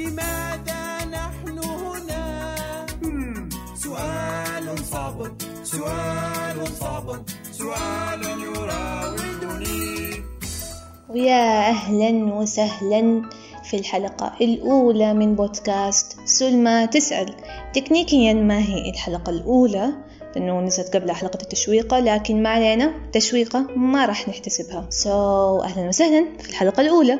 لماذا نحن هنا؟ سؤال صعب سؤال صعب سؤال يراودني. ويا أهلا وسهلا في الحلقة الأولى من بودكاست سلمى تسأل. تكنيكيا ما هي الحلقة الأولى؟ لأنه نزلت قبل حلقة التشويقة لكن ما علينا تشويقة ما راح نحتسبها. سو so, أهلا وسهلا في الحلقة الأولى.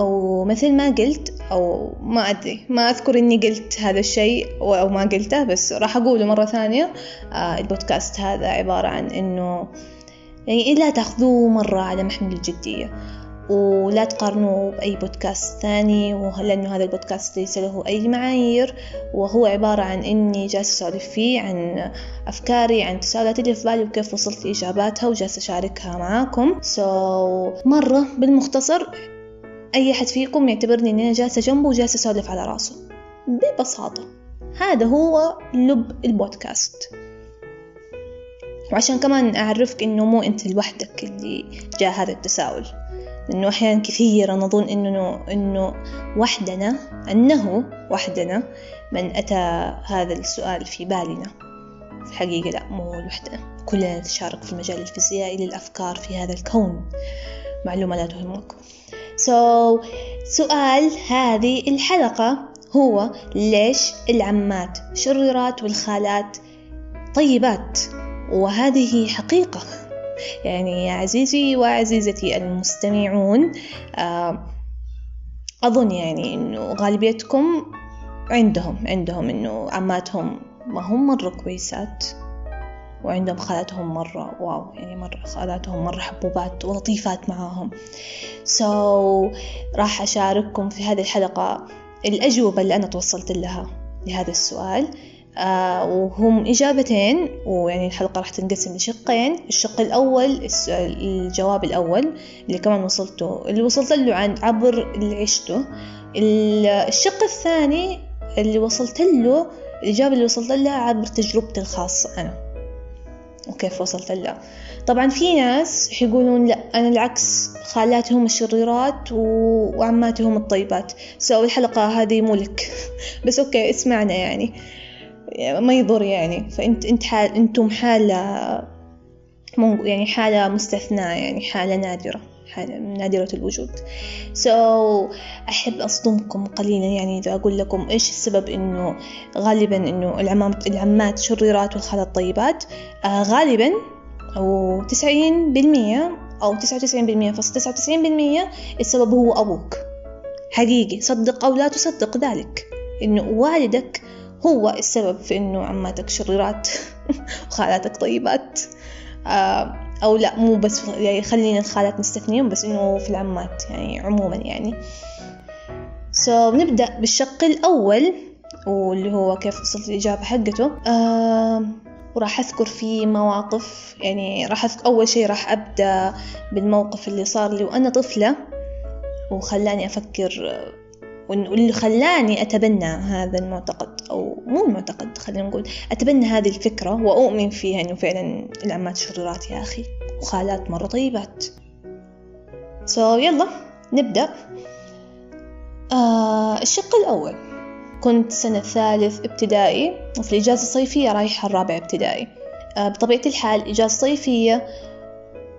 أو مثل ما قلت أو ما أدري ما أذكر إني قلت هذا الشيء أو ما قلته بس راح أقوله مرة ثانية. آه البودكاست هذا عبارة عن إنه يعني لا تأخذوه مرة على محمل الجدية ولا تقارنوه بأي بودكاست ثاني لأنه هذا البودكاست ليس له أي معايير. وهو عبارة عن إني جالسة أسولف فيه عن أفكاري عن التساؤلات اللي في بالي وكيف وصلت لإجاباتها وجالسة أشاركها معاكم. سو so, مرة بالمختصر أي أحد فيكم يعتبرني إني أنا جالسة جنبه وجالسة أسولف على راسه. ببساطة هذا هو لب البودكاست. وعشان كمان أعرفك إنه مو أنت لوحدك اللي جاء هذا التساؤل لأنه أحيانا كثيرا نظن إنه إنه وحدنا أنه وحدنا من أتى هذا السؤال في بالنا. في الحقيقة لا مو لوحدنا. كلنا نتشارك في المجال الفيزيائي للأفكار في هذا الكون. معلومة لا تهمكم so, سؤال هذه الحلقة هو ليش العمات شريرات والخالات طيبات؟ وهذه حقيقة. يعني يا عزيزي وعزيزتي المستمعون أظن يعني إنه غالبيتكم عندهم عندهم إنه عماتهم ما هم مرة كويسات. وعندهم خالاتهم مرة. واو يعني مرة خالاتهم مرة حبوبات ولطيفات معاهم. سو so, راح أشارككم في هذه الحلقة الأجوبة اللي أنا توصلت لها لهذا السؤال. آه وهم إجابتين ويعني الحلقة راح تنقسم لشقين. الشق الأول الجواب الأول اللي كمان وصلته اللي وصلت له عن عبر اللي عشته. الشق الثاني اللي وصلت له الإجابة اللي وصلت لها عبر تجربتي الخاصة أنا. وكيف وصلت لها طبعا في ناس حيقولون لا أنا العكس خالاتي هم الشريرات وعماتي هم الطيبات. so الحلقة هذه مو لك. بس okay اسمعنا يعني. ما يضر يعني. فأنت أنت حال أنتم حالة يعني حالة مستثناة يعني حالة نادرة. نادرة الوجود. So, أحب أصدمكم قليلا يعني إذا أقول لكم إيش السبب إنه غالبا إنه العمات العمات شريرات والخالات طيبات آه غالبا أو تسعين بالمية أو تسعة وتسعين بالمية. فاصل تسعة وتسعين بالمية السبب هو أبوك. حقيقي صدق أو لا تصدق ذلك. إنه والدك هو السبب في إنه عماتك شريرات وخالاتك طيبات. آه أو لا مو بس يعني خلينا الخالات نستثنيهم بس إنه في العمات يعني عموما يعني. سو so, نبدأ بالشق الأول واللي هو كيف وصلت الإجابة حقته. آه وراح أذكر فيه مواقف يعني راح أذكر أول شيء راح أبدأ بالموقف اللي صار لي وأنا طفلة وخلاني أفكر واللي خلاني أتبنى هذا المعتقد أو مو المعتقد خلينا نقول أتبنى هذه الفكرة وأؤمن فيها إنه فعلا العمات شريرات يا أخي وخالات مرة طيبات. سو so, يلا نبدأ. آه الشق الأول. كنت سنة ثالث ابتدائي وفي الإجازة الصيفية رايحة الرابع ابتدائي. آه بطبيعة الحال إجازة صيفية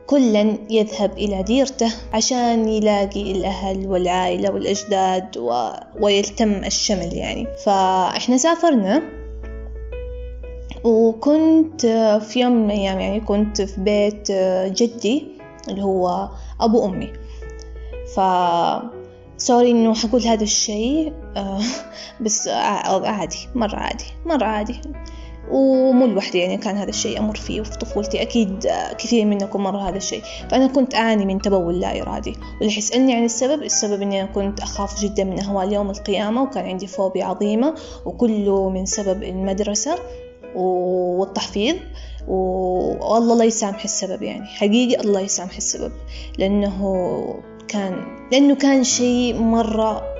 كلا يذهب إلى ديرته عشان يلاقي الأهل والعائلة والأجداد و... ويلتم الشمل يعني. فإحنا سافرنا وكنت في يوم من الأيام يعني كنت في بيت جدي اللي هو أبو أمي. ف سوري إنه حقول هذا الشيء بس عادي مرة عادي مرة عادي. ومو لوحدي يعني كان هذا الشيء أمر فيه وفي طفولتي. أكيد كثير منكم مر هذا الشيء. فأنا كنت أعاني من تبول لا إرادي. واللي حيسألني عن السبب السبب إني أنا كنت أخاف جدا من أهوال يوم القيامة وكان عندي فوبيا عظيمة وكله من سبب المدرسة والتحفيظ. والله الله يسامح السبب يعني. حقيقي الله يسامح السبب. لأنه كان لأنه كان شيء مرة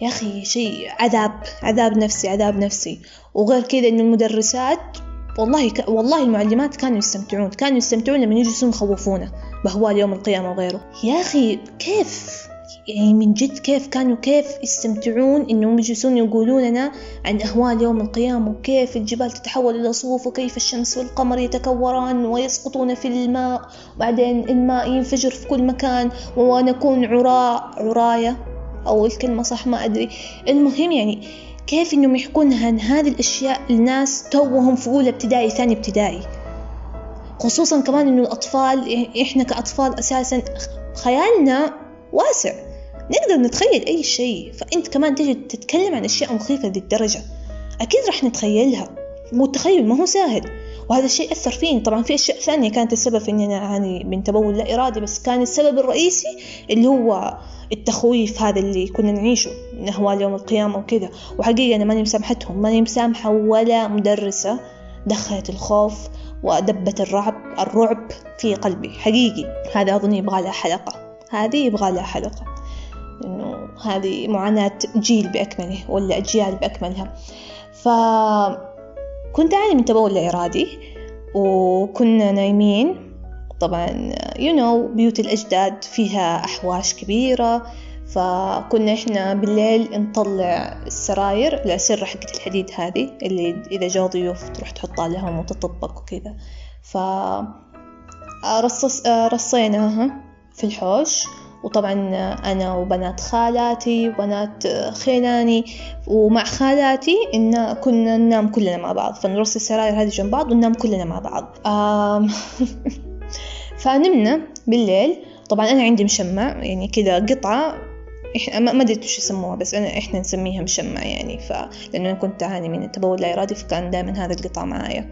يا أخي شيء عذاب عذاب نفسي عذاب نفسي. وغير كذا إنه المدرسات والله ك... والله المعلمات كانوا يستمتعون كانوا يستمتعون لما يجلسون يخوفونا بأهوال يوم القيامة وغيره. يا أخي كيف؟ يعني من جد كيف كانوا كيف يستمتعون إنهم يجلسون يقولون لنا عن أهوال يوم القيامة وكيف الجبال تتحول إلى صوف وكيف الشمس والقمر يتكوران ويسقطون في الماء وبعدين الماء ينفجر في كل مكان ونكون عراء عراية. أو الكلمة صح ما أدري. المهم يعني كيف إنهم يحكون عن هذه الأشياء لناس توهم في أولى ابتدائي ثاني ابتدائي؟ خصوصا كمان إنه الأطفال إحنا كأطفال أساسا خيالنا واسع. نقدر نتخيل أي شيء. فأنت كمان تجي تتكلم عن أشياء مخيفة لهذه الدرجة أكيد راح نتخيلها. والتخيل ما هو سهل. وهذا الشيء أثر فيني. طبعا في أشياء ثانية كانت السبب إني أنا أعاني من تبول لا إرادي بس كان السبب الرئيسي اللي هو التخويف هذا اللي كنا نعيشه من أهوال يوم القيامة وكذا. وحقيقة أنا ماني مسامحتهم ماني مسامحة ولا مدرسة دخلت الخوف ودبت الرعب الرعب في قلبي. حقيقي هذا أظن يبغى لها حلقة. هذه يبغى لها حلقة. إنه هذه معاناة جيل بأكمله ولا أجيال بأكملها. فكنت أعاني من تبول لا إرادي؟ وكنا نايمين. طبعا you know بيوت الأجداد فيها أحواش كبيرة فكنا إحنا بالليل نطلع السراير الأسرة حقت الحديد هذه اللي إذا جو ضيوف تروح تحطها لهم وتطبق وكذا. ف رصص رصيناها في الحوش وطبعا أنا وبنات خالاتي وبنات خيلاني ومع خالاتي إن كنا ننام كلنا مع بعض. فنرص السراير هذه جنب بعض وننام كلنا مع بعض. فنمنا بالليل. طبعا أنا عندي مشمع يعني كذا قطعة. إحنا ما أدري وش يسموها بس أنا إحنا نسميها مشمع يعني. ف لأنه أنا كنت أعاني من التبول لا إرادي فكان دائما هذا القطع معايا.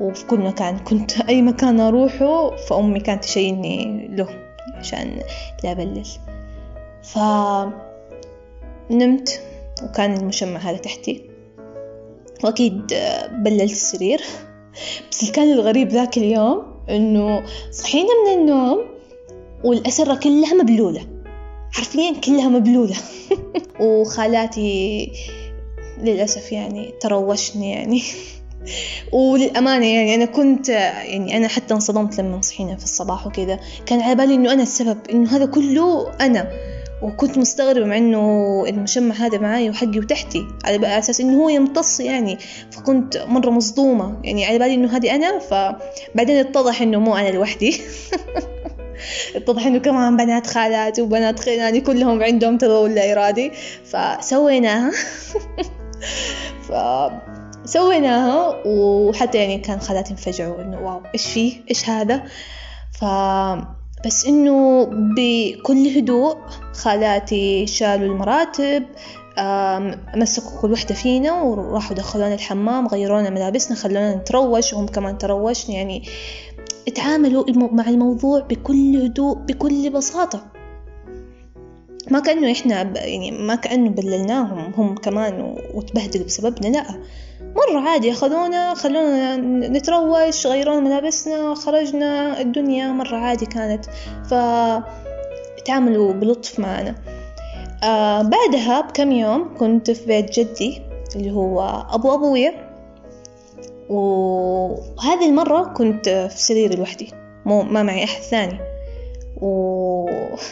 وفي كل مكان كنت أي مكان أروحه فأمي كانت تشيلني له عشان لا أبلل. ف نمت وكان المشمع هذا تحتي. وأكيد بللت السرير. بس اللي كان الغريب ذاك اليوم إنه صحينا من النوم والأسرة كلها مبلولة. حرفيا كلها مبلولة. وخالاتي للأسف يعني تروشني يعني. وللأمانة يعني أنا كنت يعني أنا حتى انصدمت لما صحينا في الصباح وكذا. كان على بالي إنه أنا السبب إنه هذا كله أنا. وكنت مستغربة مع إنه المشمع هذا معاي وحقي وتحتي على أساس إنه هو يمتص يعني فكنت مرة مصدومة يعني على بالي إنه هذه أنا فبعدين اتضح إنه مو أنا لوحدي. اتضح إنه كمان بنات خالاتي وبنات خيلاني كلهم عندهم تبول لا إرادي. فسويناها. ف سويناها وحتى يعني كان خالاتي انفجعوا إنه واو إيش فيه إيش هذا؟ ف بس إنه بكل هدوء خالاتي شالوا المراتب مسكوا كل وحدة فينا وراحوا دخلونا الحمام غيرونا ملابسنا خلونا نتروش وهم كمان تروشنا يعني اتعاملوا مع الموضوع بكل هدوء بكل بساطة. ما كأنه إحنا يعني ما كأنه بللناهم هم كمان وتبهدلوا بسببنا لأ. مرة عادي أخذونا خلونا نتروش غيرونا ملابسنا خرجنا الدنيا مرة عادي كانت. فتعاملوا بلطف معنا. آه بعدها بكم يوم كنت في بيت جدي اللي هو أبو أبويا. وهذه المرة كنت في سريري لوحدي مو ما معي أحد ثاني. و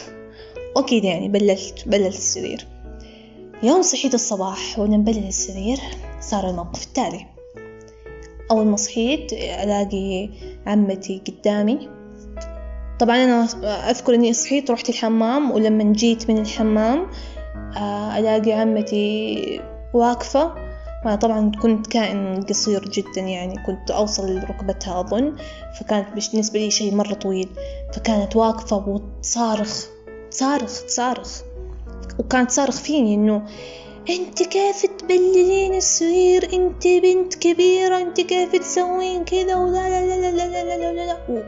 أكيد يعني بللت بللت السرير. يوم صحيت الصباح وأنا مبلل السرير صار الموقف التالي. أول ما صحيت ألاقي عمتي قدامي. طبعا أنا أذكر إني صحيت رحت الحمام ولما جيت من الحمام ألاقي عمتي واقفة. وأنا طبعا كنت كائن قصير جدا يعني كنت أوصل لركبتها أظن فكانت بالنسبة لي شيء مرة طويل. فكانت واقفة وتصارخ تصارخ تصارخ. وكانت تصارخ فيني إنه أنت كيف تبللين السرير أنت بنت كبيرة أنت كيف تسوين كذا ولا لا لا لا لا لا لا, لا, لا.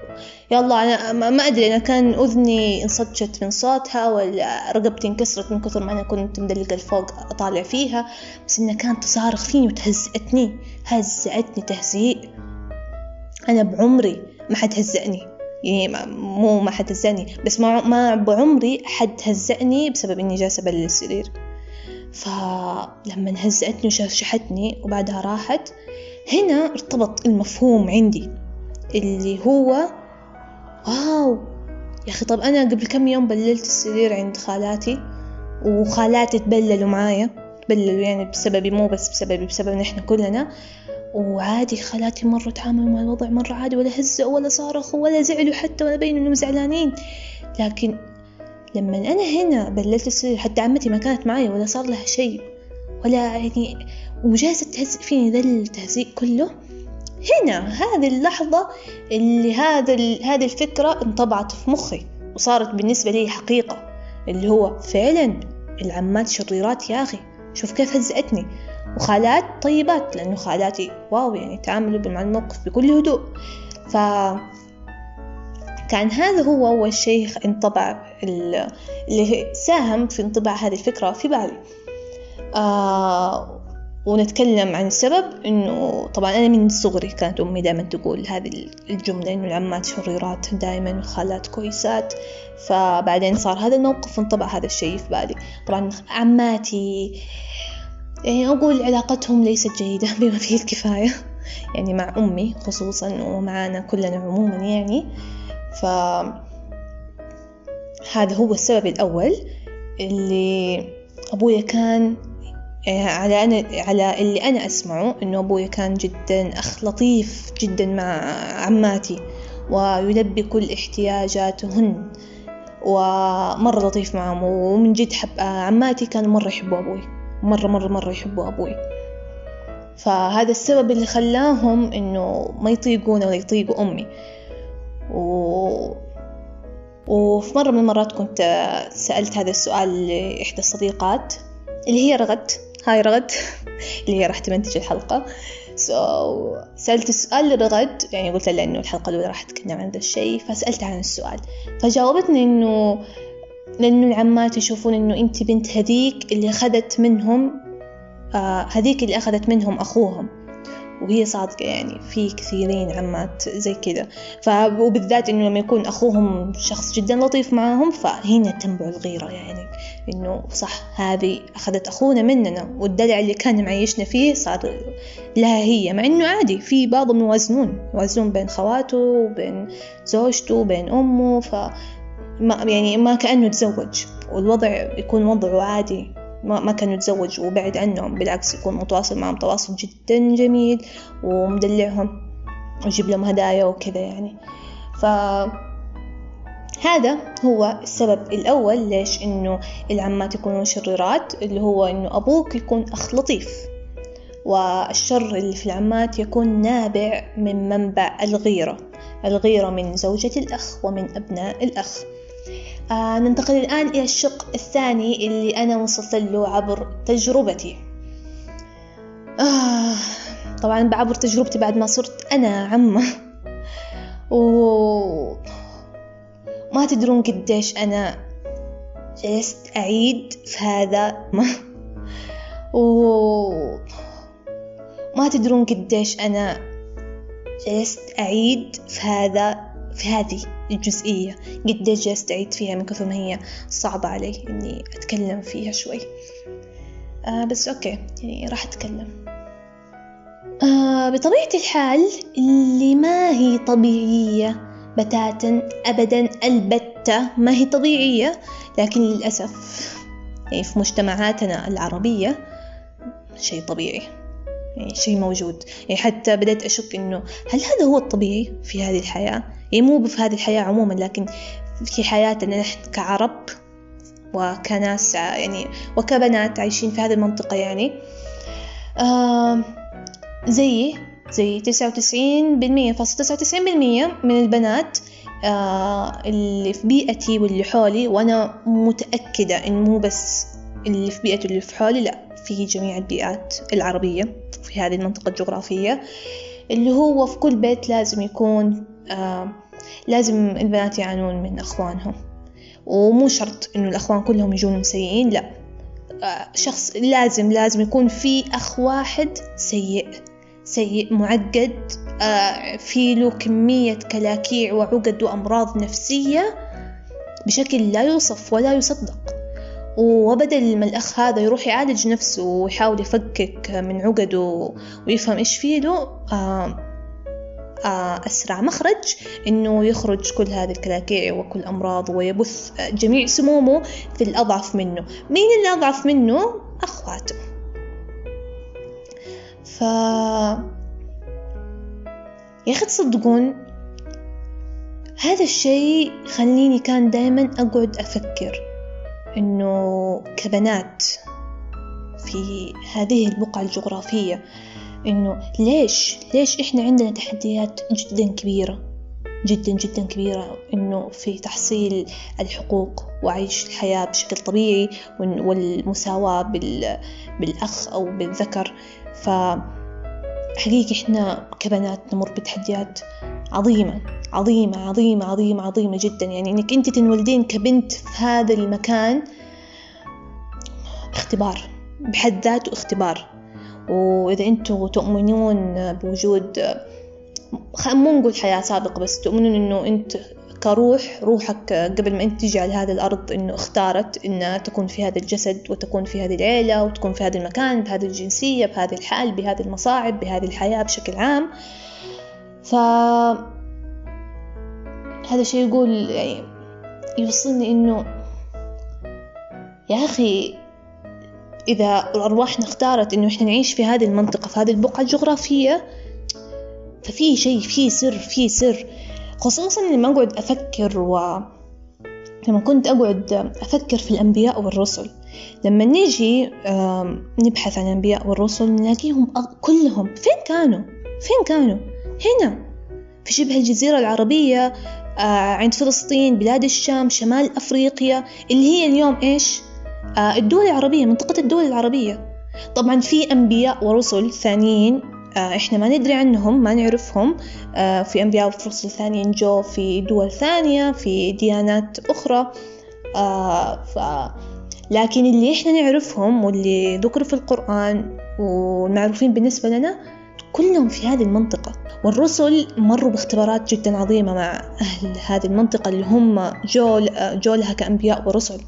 يلا أنا ما أدري أنا كان أذني انصدشت من صوتها ولا رقبتي انكسرت من كثر ما أنا كنت مدلقة لفوق أطالع فيها بس إنها كانت تصارخ فيني وتهزئتني هزأتني تهزيء. أنا بعمري ما حد هزأني يعني مو ما حد هزأني بس ما, ما بعمري حد هزأني بسبب إني جالسة بالسرير. فلما هزأتني وشرشحتني وبعدها راحت هنا ارتبط المفهوم عندي اللي هو واو! يا أخي طب أنا قبل كم يوم بللت السرير عند خالاتي وخالاتي تبللوا معايا تبللوا يعني بسببي مو بس بسببي بسبب نحن كلنا. وعادي خالاتي مرة تعاملوا مع الوضع مرة عادي ولا هزوا ولا صارخوا ولا زعلوا حتى ولا بينوا إنهم زعلانين. لكن لما أنا هنا بللت السرير حتى عمتي ما كانت معي ولا صار لها شيء ولا يعني وجالسة تهزئ فيني ذا التهزيء كله هنا هذه اللحظة اللي هذا هذه الفكرة انطبعت في مخي وصارت بالنسبة لي حقيقة اللي هو فعلا العمات شريرات يا أخي شوف كيف هزأتني. وخالات طيبات لأنه خالاتي واو يعني تعاملوا مع الموقف بكل هدوء. ف كان هذا هو أول شيء انطبع اللي ساهم في انطباع هذه الفكرة في بالي. آه ونتكلم عن السبب إنه طبعا أنا من صغري كانت أمي دائما تقول هذه الجملة إنه العمات شريرات دائما والخالات كويسات. فبعدين صار هذا الموقف انطبع هذا الشيء في بالي. طبعا عماتي يعني أقول علاقتهم ليست جيدة بما فيه الكفاية. يعني مع أمي خصوصا ومعنا كلنا عموما يعني. ف هذا هو السبب الأول اللي أبويا كان يعني على أنا على اللي أنا أسمعه إنه أبويا كان جدا أخ لطيف جدا مع عماتي ويلبي كل احتياجاتهن ومرة لطيف معهم ومن جد حب عماتي كانوا مرة يحبوا أبوي مرة مرة مرة يحبوا أبوي. فهذا السبب اللي خلاهم إنه ما يطيقون ولا يطيقوا أمي. و... وفي مرة من المرات كنت سألت هذا السؤال لإحدى الصديقات اللي هي رغد. هاي رغد. اللي هي راح تمنتج الحلقة. So, سألت السؤال لرغد. يعني قلت لها إنه الحلقة الأولى راح تتكلم عن هذا الشيء فسألت عن السؤال. فجاوبتني إنه لأنه العمات يشوفون إنه أنت بنت هذيك اللي أخذت منهم آه هذيك اللي أخذت منهم أخوهم. وهي صادقة يعني في كثيرين عمات زي كذا. وبالذات إنه لما يكون أخوهم شخص جدا لطيف معاهم فهنا تنبع الغيرة يعني. إنه صح هذه أخذت أخونا مننا والدلع اللي كان معيشنا فيه صار لها هي. مع إنه عادي في بعضهم يوازنون يوازنون بين خواته وبين زوجته وبين أمه ف يعني ما كأنه تزوج والوضع يكون وضعه عادي. ما, ما كان يتزوج وبعد عنهم بالعكس يكون متواصل معهم تواصل جدا جميل ومدلعهم ويجيب لهم هدايا وكذا يعني. ف هذا هو السبب الأول ليش إنه العمات يكونون شريرات اللي هو إنه أبوك يكون أخ لطيف والشر اللي في العمات يكون نابع من منبع الغيرة الغيرة من زوجة الأخ ومن أبناء الأخ. آه ننتقل الآن إلى الشق الثاني اللي أنا وصلت له عبر تجربتي. آه طبعا بعبر تجربتي بعد ما صرت أنا عمة. و ما تدرون قديش أنا جلست أعيد في هذا ما و ما تدرون قديش أنا جلست أعيد في هذا في هذه الجزئية قديش جلست أعيد فيها من كثر ما هي صعبة علي إني أتكلم فيها شوي. آه بس أوكي يعني راح أتكلم. آه بطبيعة الحال اللي ما هي طبيعية بتاتا أبدا البتة ما هي طبيعية لكن للأسف يعني في مجتمعاتنا العربية شيء طبيعي يعني شيء موجود. يعني حتى بدأت أشك إنه هل هذا هو الطبيعي في هذه الحياة؟ يعني مو في هذه الحياة عموما لكن في حياتنا نحن كعرب وكناس يعني وكبنات عايشين في هذه المنطقة يعني آه زيي زي تسعة وتسعين بالمية فاصل تسعة وتسعين بالمية من البنات آه اللي في بيئتي واللي حولي وأنا متأكدة إن مو بس اللي في بيئتي واللي في حولي لأ في جميع البيئات العربية في هذه المنطقة الجغرافية اللي هو في كل بيت لازم يكون آه لازم البنات يعانون من أخوانهم. ومو شرط إنه الأخوان كلهم يجون سيئين لأ. آه شخص لازم لازم يكون في أخ واحد سيء سيء معقد. آه في له كمية كلاكيع وعقد وأمراض نفسية بشكل لا يوصف ولا يصدق. وبدل ما الأخ هذا يروح يعالج نفسه ويحاول يفكك من عقده ويفهم إيش فيه له آه أسرع مخرج إنه يخرج كل هذه الكلاكيع وكل الأمراض ويبث جميع سمومه في الأضعف منه مين اللي أضعف منه؟ أخواته ف يا أخي تصدقون هذا الشيء خليني كان دايما أقعد أفكر إنه كبنات في هذه البقعة الجغرافية إنه ليش ليش إحنا عندنا تحديات جدا كبيرة؟ جدا جدا كبيرة. إنه في تحصيل الحقوق وعيش الحياة بشكل طبيعي والمساواة بالأخ أو بالذكر. ف حقيقي إحنا كبنات نمر بتحديات عظيمة عظيمة عظيمة عظيمة عظيمة جدا. يعني إنك أنت تنولدين كبنت في هذا المكان اختبار بحد ذاته اختبار. وإذا أنتم تؤمنون بوجود مو نقول حياة سابقة بس تؤمنون إنه أنت كروح روحك قبل ما أنت تجي على هذه الأرض إنه اختارت إنها تكون في هذا الجسد وتكون في هذه العيلة وتكون في هذا المكان بهذه الجنسية بهذه الحال بهذه المصاعب بهذه الحياة بشكل عام. ف هذا شيء يقول يعني يوصلني إنه يا أخي إذا أرواحنا اختارت إنه إحنا نعيش في هذه المنطقة في هذه البقعة الجغرافية ففي شيء في سر في سر خصوصا لما أقعد أفكر و لما كنت أقعد أفكر في الأنبياء والرسل لما نيجي نبحث عن الأنبياء والرسل نلاقيهم كلهم فين كانوا؟ فين كانوا؟ هنا في شبه الجزيرة العربية عند فلسطين بلاد الشام شمال أفريقيا اللي هي اليوم إيش؟ الدول العربية منطقة الدول العربية. طبعا في أنبياء ورسل ثانيين آه، إحنا ما ندري عنهم ما نعرفهم. آه، في أنبياء ورسل ثانيين جو في دول ثانية في ديانات أخرى. آه، ف لكن اللي إحنا نعرفهم واللي ذكروا في القرآن والمعروفين بالنسبة لنا كلهم في هذه المنطقة. والرسل مروا باختبارات جدا عظيمة مع أهل هذه المنطقة اللي هم جو, جو لها كأنبياء ورسل.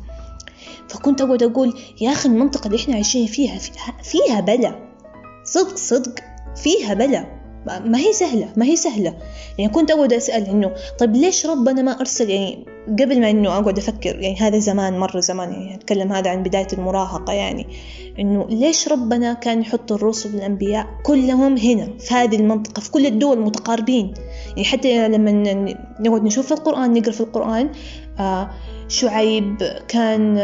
فكنت أقعد أقول يا أخي المنطقة اللي إحنا عايشين فيها فيها بلا. صدق صدق فيها بلا. ما هي سهلة ما هي سهلة. يعني كنت أقعد أسأل إنه طيب ليش ربنا ما أرسل؟ يعني قبل ما إنه أقعد أفكر يعني هذا زمان مرة زمان يعني أتكلم هذا عن بداية المراهقة يعني. إنه ليش ربنا كان يحط الرسل والأنبياء كلهم هنا في هذه المنطقة في كل الدول متقاربين؟ يعني حتى لما نقعد نشوف في القرآن نقرأ في القرآن آه شعيب كان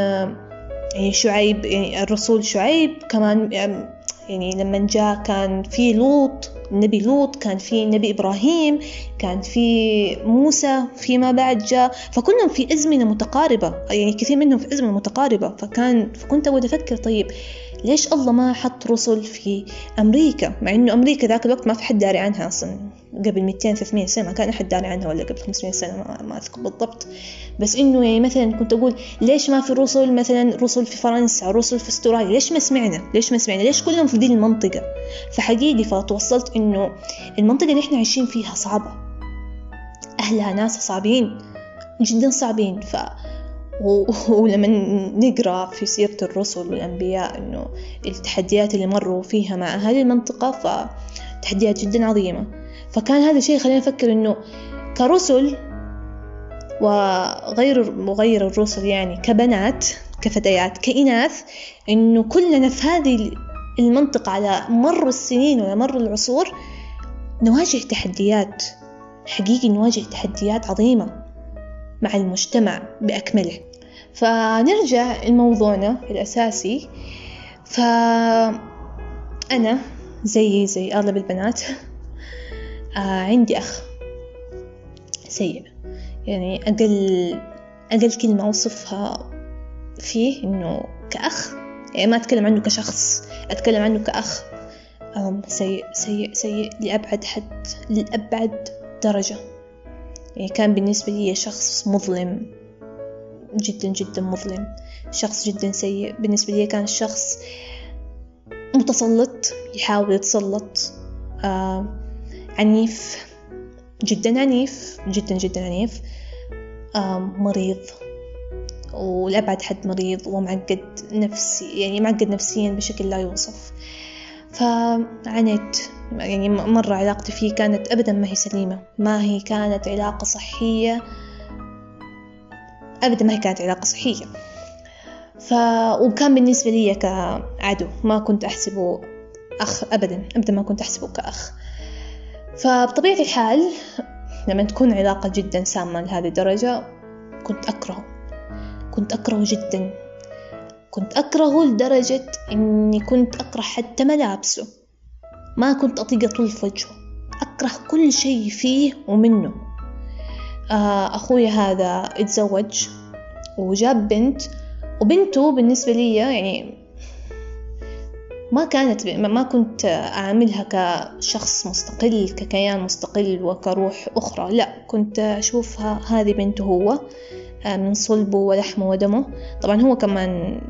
يعني شعيب يعني الرسول شعيب كمان يعني لما جاء كان في لوط النبي لوط كان في النبي إبراهيم كان في موسى فيما بعد جاء فكلهم في أزمنة متقاربة يعني كثير منهم في أزمنة متقاربة فكان فكنت أود أفكر طيب ليش الله ما حط رسل في أمريكا؟ مع إنه أمريكا ذاك الوقت ما في حد داري عنها أصلا. قبل 200 300 سنة ما كان أحد داري عنها ولا قبل 500 سنة ما, أذكر بالضبط. بس إنه يعني مثلا كنت أقول ليش ما في رسل مثلا رسل في فرنسا رسل في أستراليا؟ ليش ما سمعنا؟ ليش ما سمعنا؟ ليش كلهم في دي المنطقة؟ فحقيقي فتوصلت إنه المنطقة اللي إحنا عايشين فيها صعبة. أهلها ناس صعبين جدا صعبين. ف ولما نقرأ في سيرة الرسل والأنبياء إنه التحديات اللي مروا فيها مع هذه المنطقة فتحديات جدا عظيمة. فكان هذا الشيء خلينا نفكر إنه كرسل وغير وغير الرسل يعني كبنات كفتيات كإناث إنه كلنا في هذه المنطقة على مر السنين وعلى مر العصور نواجه تحديات حقيقي نواجه تحديات عظيمة مع المجتمع بأكمله. فنرجع لموضوعنا الأساسي. فأنا زي زي أغلب البنات آه عندي أخ سيء. يعني أقل أقل كلمة أوصفها فيه إنه كأخ. يعني ما أتكلم عنه كشخص أتكلم عنه كأخ. سيء سيء سيء لأبعد حد لأبعد درجة. يعني كان بالنسبة لي شخص مظلم. جدا جدا مظلم. شخص جدا سيء. بالنسبة لي كان شخص متسلط يحاول يتسلط. آه عنيف جدا عنيف جدا جدا عنيف. آه مريض. ولأبعد حد مريض ومعقد نفسي يعني معقد نفسيا بشكل لا يوصف. فعانيت. يعني مرة علاقتي فيه كانت أبدا ما هي سليمة ما هي كانت علاقة صحية أبدا ما هي كانت علاقة صحية. ف... وكان بالنسبة لي كعدو ما كنت أحسبه أخ أبدا أبدا ما كنت أحسبه كأخ. فبطبيعة الحال لما تكون علاقة جدا سامة لهذه الدرجة كنت أكرهه كنت أكرهه جدا. كنت أكرهه لدرجة إني كنت أكره حتى ملابسه. ما كنت أطيق أطل في وجهه أكره كل شيء فيه ومنه. أخوي هذا اتزوج وجاب بنت وبنته بالنسبة لي يعني ما كانت ما كنت أعاملها كشخص مستقل ككيان مستقل وكروح أخرى لا كنت أشوفها هذه بنته هو آه، من صلبه ولحمه ودمه. طبعا هو كمان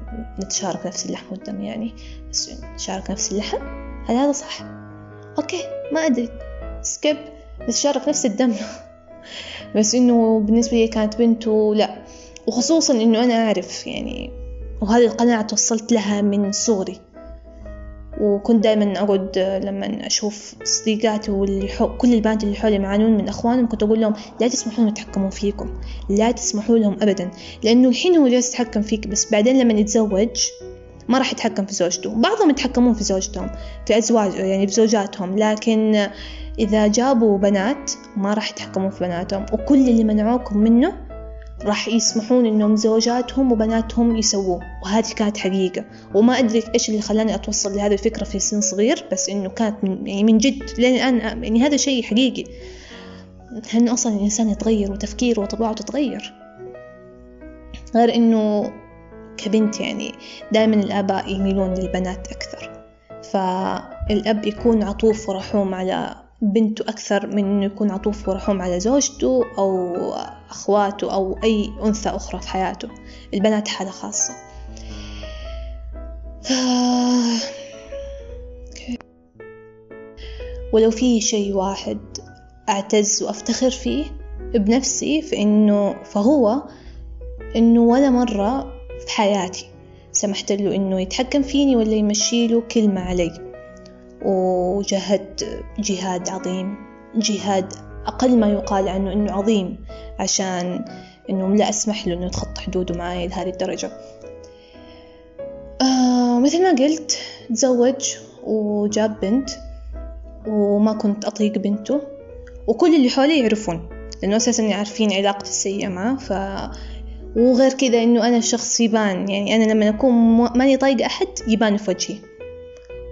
نتشارك نفس اللحم والدم يعني نتشارك نفس اللحم. هل هذا صح؟ okay ما أدري skip نتشارك نفس الدم. بس إنه بالنسبة لي كانت بنته لا. وخصوصا إنه أنا أعرف يعني وهذه القناعة توصلت لها من صغري. وكنت دائما أقعد لما أشوف صديقاتي واللي حو... كل البنات اللي حولي يعانون من أخوانهم كنت أقول لهم لا تسمحوا لهم فيكم. لا تسمحوا لهم أبدا. لأنه الحين هو جالس يتحكم فيك بس بعدين لما يتزوج ما راح يتحكم في زوجته. بعضهم يتحكمون في زوجتهم في أزواج يعني بزوجاتهم لكن إذا جابوا بنات ما راح يتحكمون في بناتهم. وكل اللي منعوكم منه راح يسمحون إنهم زوجاتهم وبناتهم يسووه. وهذه كانت حقيقة. وما أدري إيش اللي خلاني أتوصل لهذه الفكرة في سن صغير بس إنه كانت من يعني من جد لين الان يعني هذا شيء حقيقي. لأنه أصلا الإنسان يتغير وتفكيره وطباعته تتغير؟ غير إنه كبنت يعني دائما الاباء يميلون للبنات أكثر فالأب يكون عطوف ورحوم على بنته أكثر من إنه يكون عطوف ورحوم على زوجته أو أخواته أو أي أنثى أخرى في حياته البنات حالة خاصة. ولو في شيء واحد أعتز وأفتخر فيه بنفسي فإنه فهو إنه ولا مرة في حياتي. سمحت له إنه يتحكم فيني ولا يمشي له كلمة علي. وجاهدت جهاد عظيم جهاد أقل ما يقال عنه إنه عظيم عشان إنه لا أسمح له إنه يتخطى حدوده معي لهذه الدرجة. آه مثل ما قلت تزوج وجاب بنت وما كنت أطيق بنته وكل اللي حولي يعرفون لأنه أساسا عارفين علاقتي السيئة معه ف وغير كذا إنه أنا شخص يبان يعني أنا لما أكون ماني طايقة أحد يبان في وجهي.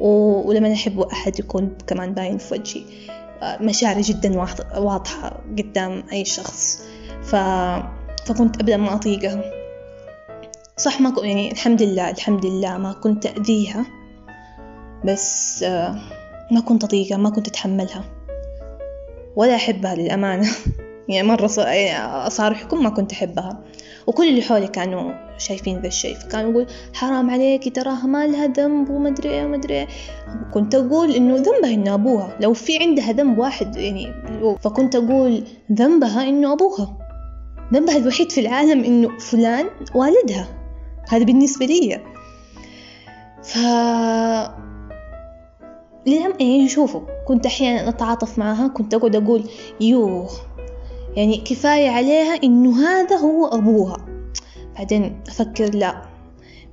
ولما أحب أحد يكون كمان باين في وجهي. آه، مشاعري جدا واضحة قدام أي شخص. ف... فكنت أبدأ ما أطيقها. صح ما يعني الحمد لله الحمد لله ما كنت أذيها. بس آه، ما كنت أطيقها ما كنت أتحملها. ولا أحبها للأمانة. يعني مرة يعني أصارحكم ما كنت أحبها. وكل اللي حولي كانوا شايفين ذا الشيء. فكانوا يقول حرام عليك تراها ما لها ذنب وما أدري إيه وما أدري إيه. كنت أقول إنه ذنبها إنه أبوها. لو في عندها ذنب واحد يعني فكنت أقول ذنبها إنه أبوها. ذنبها الوحيد في العالم إنه فلان والدها. هذا بالنسبة لي. ف للأم يعني شوفوا كنت أحيانا أتعاطف معها كنت أقعد أقول يوه يعني كفاية عليها إنه هذا هو أبوها. بعدين أفكر لا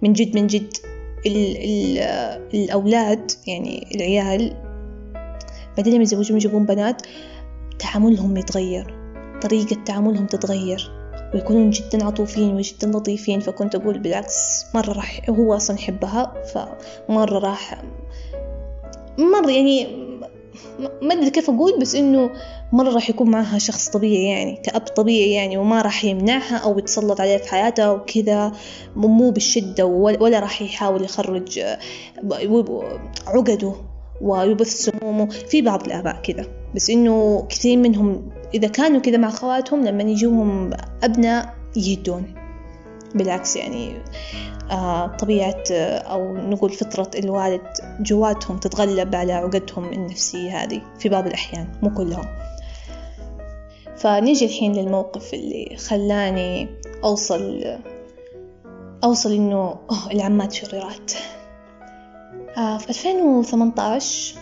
من جد من جد ال ال الأولاد يعني العيال بعدين لما يتزوجون يجيبون بنات تعاملهم يتغير طريقة تعاملهم تتغير ويكونون جدا عطوفين وجدا لطيفين. فكنت أقول بالعكس مرة راح هو أصلا يحبها فمرة راح مرة يعني ما أدري كيف أقول بس إنه مرة راح يكون معها شخص طبيعي يعني كأب طبيعي يعني وما راح يمنعها أو يتسلط عليها في حياتها وكذا مو بالشدة ولا راح يحاول يخرج عقده ويبث سمومه. في بعض الآباء كذا بس إنه كثير منهم إذا كانوا كذا مع خواتهم لما يجوهم أبناء يهدون. بالعكس يعني آه، طبيعة آه، أو نقول فطرة الوالد جواتهم تتغلب على عقدهم النفسية هذه في بعض الأحيان مو كلهم. فنيجي الحين للموقف اللي خلاني أوصل أوصل إنه العمات شريرات. آه في 2018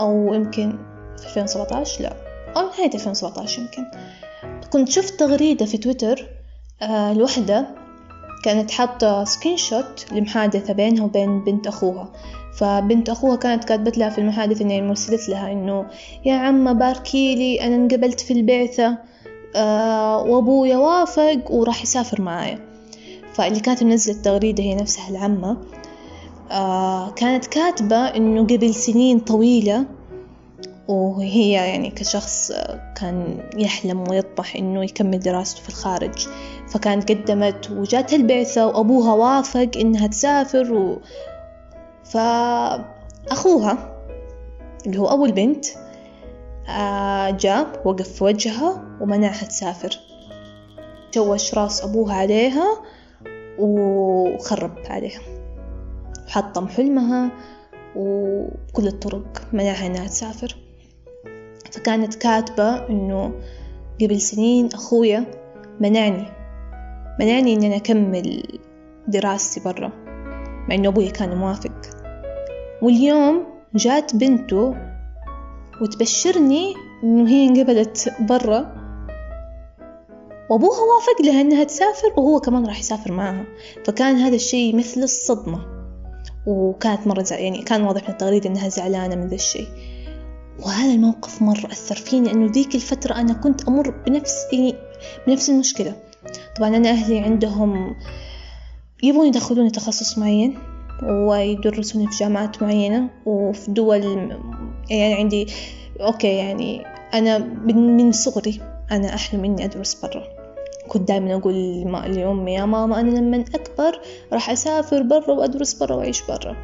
أو يمكن في 2017 لا. أو نهاية 2017 يمكن. كنت شفت تغريدة في تويتر آه لوحدة كانت حاطة screenshot لمحادثة بينها وبين بنت أخوها. فبنت أخوها كانت كاتبة لها في المحادثة إنه مرسلة لها إنه يا عمة باركي لي أنا انقبلت في البعثة آه وأبويا وافق وراح يسافر معايا. فاللي كانت منزلة التغريدة هي نفسها العمة آه كانت كاتبة إنه قبل سنين طويلة وهي يعني كشخص كان يحلم ويطمح إنه يكمل دراسته في الخارج. فكانت قدمت وجات البعثة وأبوها وافق إنها تسافر و... فأخوها اللي هو أبو البنت آه، جاء وقف في وجهها ومنعها تسافر. شوش راس أبوها عليها وخرب عليها. حطم حلمها وكل الطرق منعها إنها تسافر. فكانت كاتبة إنه قبل سنين أخويا منعني منعني إن أنا أكمل دراستي برا مع إنه أبوي كان موافق. واليوم جات بنته وتبشرني إنه هي انقبلت برا. وأبوها وافق لها إنها تسافر وهو كمان راح يسافر معها. فكان هذا الشيء مثل الصدمة. وكانت مرة زع... يعني كان واضح من التغريدة إنها زعلانة من ذا الشيء. وهذا الموقف مرة أثر فيني إنه ذيك الفترة أنا كنت أمر بنفس يعني بنفس المشكلة. طبعا أنا أهلي عندهم يبغون يدخلوني تخصص معين. ويدرسوني في جامعات معينة وفي دول يعني عندي أوكي يعني أنا من صغري أنا أحلم إني أدرس برا. كنت دائما أقول لأمي يا ماما أنا لما أكبر راح أسافر برا وأدرس برا وأعيش برا.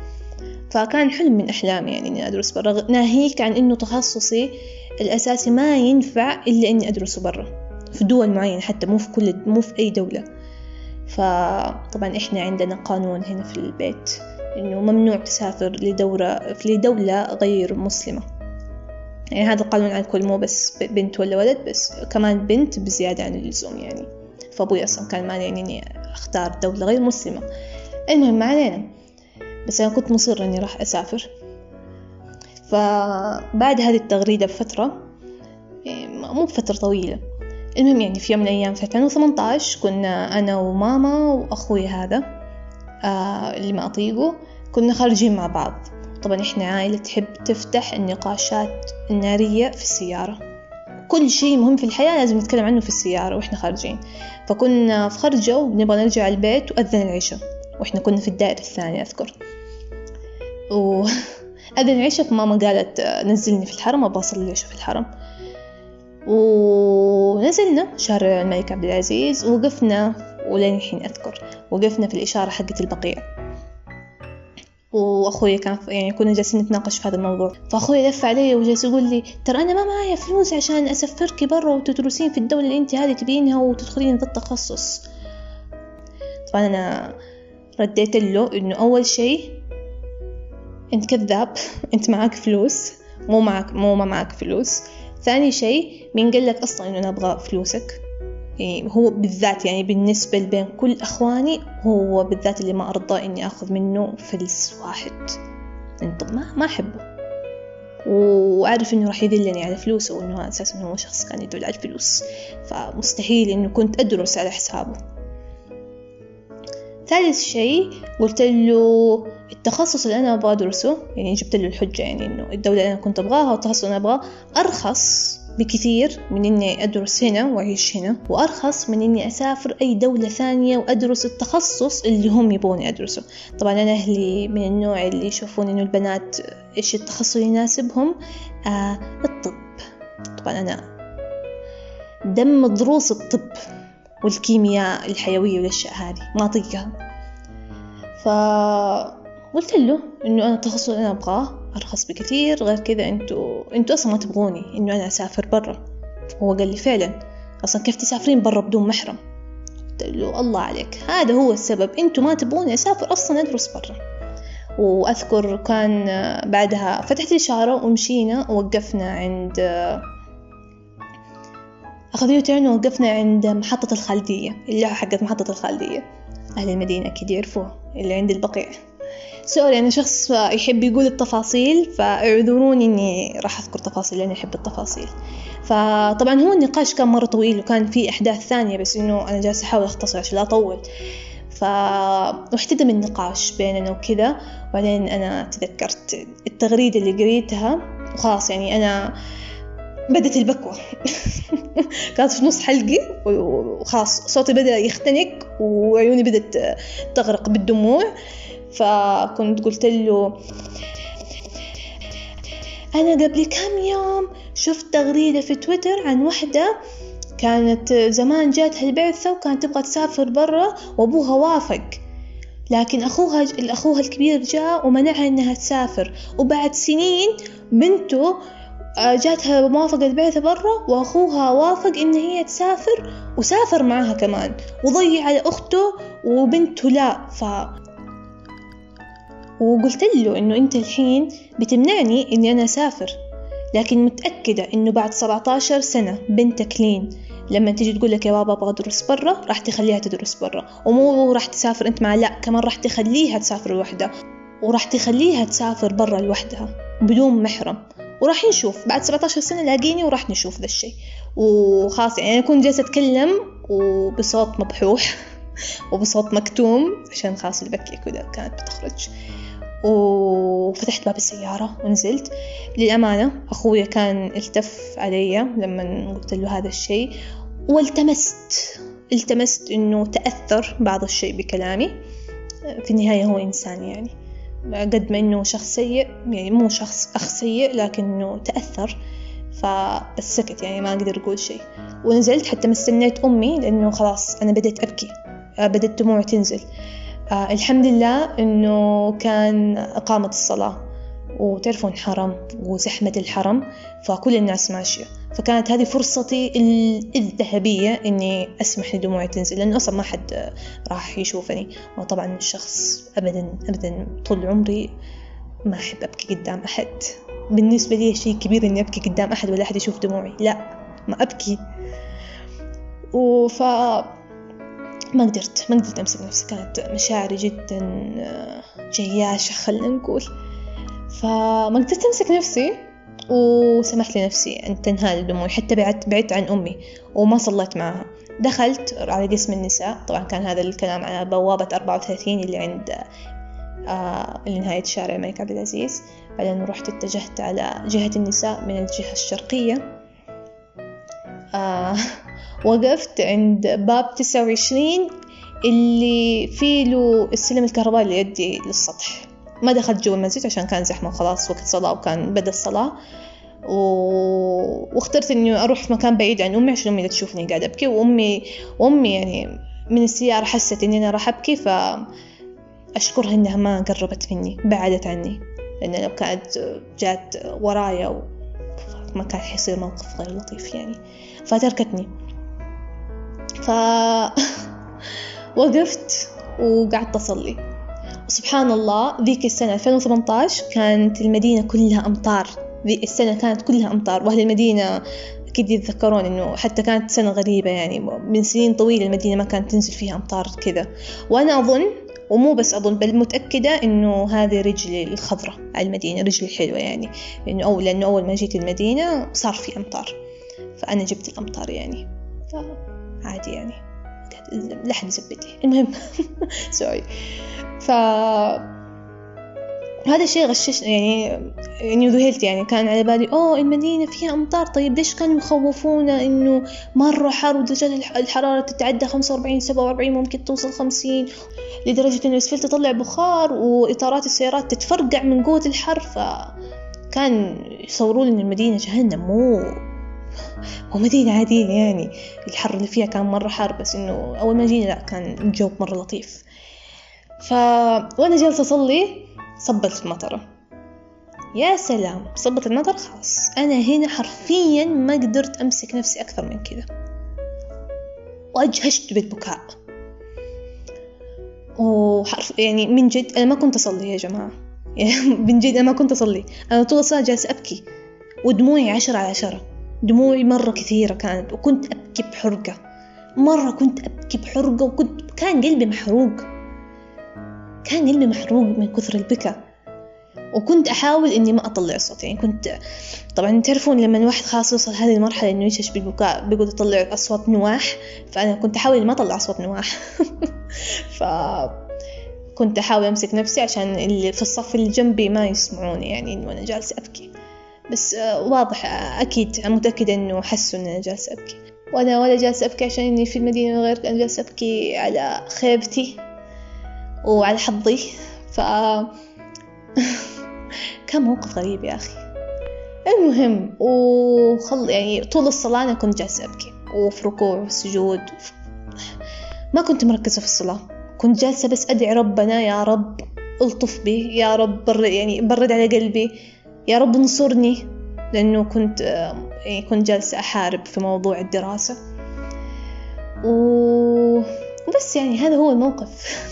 فكان حلم من أحلامي يعني إني أدرس برا ناهيك عن إنه تخصصي الأساسي ما ينفع إلا إني أدرسه برا. في دول معينة حتى مو في كل مو في أي دولة. فطبعا إحنا عندنا قانون هنا في البيت إنه ممنوع تسافر لدورة لدولة غير مسلمة. يعني هذا القانون على الكل مو بس بنت ولا ولد بس كمان بنت بزيادة عن اللزوم. يعني فأبوي أصلا كان مانعني إني أختار دولة غير مسلمة. المهم ما علينا. بس أنا كنت مصرة إني راح أسافر. فبعد هذه التغريدة بفترة إيه، مو بفترة طويلة المهم يعني في يوم من الأيام في 2018 كنا أنا وماما وأخوي هذا آه اللي ما أطيقه كنا خارجين مع بعض. طبعا إحنا عائلة تحب تفتح النقاشات النارية في السيارة. كل شيء مهم في الحياة لازم نتكلم عنه في السيارة وإحنا خارجين. فكنا في خرجة ونبغى نرجع البيت وأذن العشاء وإحنا كنا في الدائرة الثانية أذكر. وأذن العشاء فماما قالت نزلني في الحرم أبغى أصلي العشاء في الحرم. ونزلنا شارع الملك عبد العزيز ووقفنا ولين الحين أذكر وقفنا في الإشارة حقة البقيع. واخوي كان يعني كنا جالسين نتناقش في هذا الموضوع. فاخوي لف علي وجالس يقول لي ترى أنا ما معايا فلوس عشان اسفرك برا وتدرسين في الدولة اللي أنت هذه تبينها وتدخلين ذا التخصص طبعا أنا رديت له إنه أول شيء أنت كذاب أنت معك فلوس مو معك مو ما معك فلوس. ثاني شيء مين قال لك أصلا إنه أنا أبغى فلوسك؟ يعني هو بالذات يعني بالنسبة بين كل أخواني هو بالذات اللي ما أرضى إني أخذ منه فلس واحد. طب ما ما أحبه. وأعرف إنه راح يذلني على فلوسه وإنه أساسا هو شخص كان يدل على الفلوس. فمستحيل إنه كنت أدرس على حسابه. ثالث شيء قلت له التخصص اللي أنا أبغى أدرسه يعني جبت له الحجة يعني إنه الدولة اللي أنا كنت أبغاها والتخصص اللي أنا أبغاه أرخص بكثير من إني أدرس هنا وأعيش هنا وأرخص من إني أسافر أي دولة ثانية وأدرس التخصص اللي هم يبغوني أدرسه طبعا أنا أهلي من النوع اللي يشوفون إنه البنات إيش التخصص اللي يناسبهم؟ آه الطب. طبعا أنا دم دروس الطب. والكيمياء الحيوية والأشياء هذه ما أطيقها. فقلت له إنه أنا التخصص اللي أنا أبغاه أرخص بكثير غير كذا أنتوا أنتوا أصلا ما تبغوني إنه أنا أسافر برا. هو قال لي فعلا أصلا كيف تسافرين برا بدون محرم؟ قلت له الله عليك هذا هو السبب أنتوا ما تبغوني أسافر أصلا أدرس برا. وأذكر كان بعدها فتحت الإشارة ومشينا ووقفنا عند أخذ U-turn ووقفنا عند محطة الخالدية اللي حقت محطة الخالدية أهل المدينة أكيد يعرفوه اللي عند البقيع. sorry أنا شخص يحب يقول التفاصيل فاعذروني إني راح أذكر تفاصيل لأني أحب التفاصيل. فطبعا هو النقاش كان مرة طويل وكان في أحداث ثانية بس إنه أنا جالسة أحاول أختصر عشان لا أطول. ف واحتدم النقاش بيننا وكذا بعدين أنا تذكرت التغريدة اللي قريتها وخلاص يعني أنا بدت البكوة. كانت في نص حلقي وخلاص صوتي بدأ يختنق وعيوني بدأت تغرق بالدموع. فكنت قلت له أنا قبل كم يوم شفت تغريدة في تويتر عن وحدة كانت زمان جاتها البعثة وكانت تبغى تسافر برا وأبوها وافق. لكن أخوها أخوها الكبير جاء ومنعها إنها تسافر. وبعد سنين بنته جاتها موافقة البعثة برا وأخوها وافق إن هي تسافر وسافر معاها كمان. وضيع على أخته وبنته لا ف وقلت له إنه أنت الحين بتمنعني إني أنا أسافر لكن متأكدة إنه بعد 17 سنة بنتك لين. لما تيجي تقول لك يا بابا أبغى أدرس برا راح تخليها تدرس برا. ومو راح تسافر أنت مع لا كمان راح تخليها تسافر لوحدها. وراح تخليها تسافر برا لوحدها بدون محرم. وراح نشوف. بعد 17 سنة لاقيني وراح نشوف ذا الشيء. وخلاص يعني كنت جالسة أتكلم وبصوت مبحوح وبصوت مكتوم عشان خلاص البكية كذا كانت بتخرج. وفتحت باب السيارة ونزلت. للأمانة أخويا كان التف علي لما قلت له هذا الشيء. والتمست التمست إنه تأثر بعض الشيء بكلامي. في النهاية هو إنسان يعني. قد ما إنه شخص سيء يعني مو شخص أخ سيء لكنه تأثر فبس سكت يعني ما أقدر أقول شيء. ونزلت حتى ما استنيت أمي لأنه خلاص أنا بديت أبكي بدأت دموعي تنزل. آه الحمد لله إنه كان إقامة الصلاة. وتعرفون حرم وزحمة الحرم فكل الناس ماشية. فكانت هذه فرصتي الذهبية إني أسمح لدموعي تنزل لأنه أصلا ما حد راح يشوفني. وطبعا الشخص أبدا أبدا طول عمري ما أحب أبكي قدام أحد. بالنسبة لي شيء كبير إني أبكي قدام أحد ولا أحد يشوف دموعي. لا ما أبكي. وف ما قدرت ما قدرت أمسك نفسي. كانت مشاعري جدا جياشة خلنا نقول. فما قدرت أمسك نفسي وسمحت لنفسي أن تنهال دموعي حتى بعدت بعدت عن أمي وما صليت معها. دخلت على قسم النساء. طبعا كان هذا الكلام على بوابة أربعة وثلاثين اللي عند آه اللي نهاية شارع الملك عبد العزيز. بعدين رحت اتجهت على جهة النساء من الجهة الشرقية. آه وقفت عند باب تسعة وعشرين اللي فيه له السلم الكهربائي اللي يدي للسطح. ما دخلت جوا المسجد عشان كان زحمة خلاص وقت صلاة وكان بدأ الصلاة. و... واخترت إني أروح في مكان بعيد عن أمي عشان أمي لا تشوفني قاعدة أبكي. وأمي وأمي يعني من السيارة حست إني أنا راح أبكي فأشكرها إنها ما قربت مني بعدت عني. لأن لو كانت جات ورايا ما كان حيصير موقف غير لطيف يعني. فتركتني. ف وقفت وقعدت أصلي. سبحان الله ذيك السنة 2018 كانت المدينة كلها أمطار. ذي السنة كانت كلها أمطار. وأهل المدينة أكيد يتذكرون إنه حتى كانت سنة غريبة يعني من سنين طويلة المدينة ما كانت تنزل فيها أمطار كذا. وأنا أظن ومو بس أظن بل متأكدة إنه هذه رجلي الخضرة على المدينة رجلي الحلوة يعني. إنه أول لأنه أول ما جيت المدينة صار في أمطار. فأنا جبت الأمطار يعني. فعادي يعني. لحن زبدي المهم سوري ف هذا الشيء غشش يعني يعني ذهلت يعني. كان على بالي أوه المدينة فيها أمطار طيب ليش كانوا يخوفونا إنه مرة حر ودرجات الحرارة تتعدى خمسة وأربعين سبعة وأربعين ممكن توصل خمسين لدرجة إنه الأسفلت تطلع بخار وإطارات السيارات تتفرقع من قوة الحر. فكان يصوروا لي المدينة جهنم مو مو مدينة عادية يعني الحر اللي فيها كان مرة حر بس إنه أول ما جينا لا كان الجو مرة لطيف. ف وأنا جالسة أصلي صبت المطرة يا سلام صبت المطر خلاص. أنا هنا حرفيا ما قدرت أمسك نفسي أكثر من كذا. وأجهشت بالبكاء وحرف يعني من جد أنا ما كنت أصلي يا جماعة. يعني من جد أنا ما كنت أصلي. أنا طول الصلاة جالسة أبكي. ودموعي عشرة على عشرة. دموعي مرة كثيرة كانت وكنت أبكي بحرقة. مرة كنت أبكي بحرقة وكنت كان قلبي محروق. كان قلبي محروق من كثر البكا وكنت أحاول إني ما أطلع صوت يعني كنت طبعا تعرفون لما الواحد خلاص يوصل هذه المرحلة إنه يشش بالبكاء بيقعد يطلع أصوات نواح. فأنا كنت أحاول ما أطلع أصوات نواح. ف كنت أحاول أمسك نفسي عشان اللي في الصف اللي جنبي ما يسمعوني يعني وأنا جالسة أبكي. بس آه، واضح آه، أكيد متأكدة إنه حسوا إن أنا جالسة أبكي وأنا ولا جالسة أبكي عشان إني في المدينة غير أنا جالسة أبكي على خيبتي وعلى حظي. ف كان موقف غريب يا أخي. المهم وخل يعني طول الصلاة أنا كنت جالسة أبكي وفي ركوع وسجود ما كنت مركزة في الصلاة. كنت جالسة بس أدعي ربنا يا رب ألطف بي يا رب برد يعني برد على قلبي. يا رب انصرني لأنه كنت يعني كنت جالسة أحارب في موضوع الدراسة. وبس يعني هذا هو الموقف.